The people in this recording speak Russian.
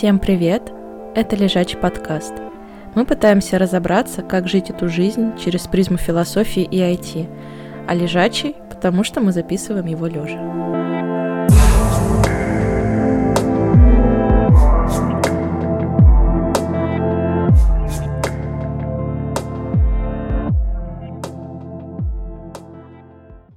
Всем привет! Это Лежачий подкаст. Мы пытаемся разобраться, как жить эту жизнь через призму философии и IT. А лежачий, потому что мы записываем его лежа.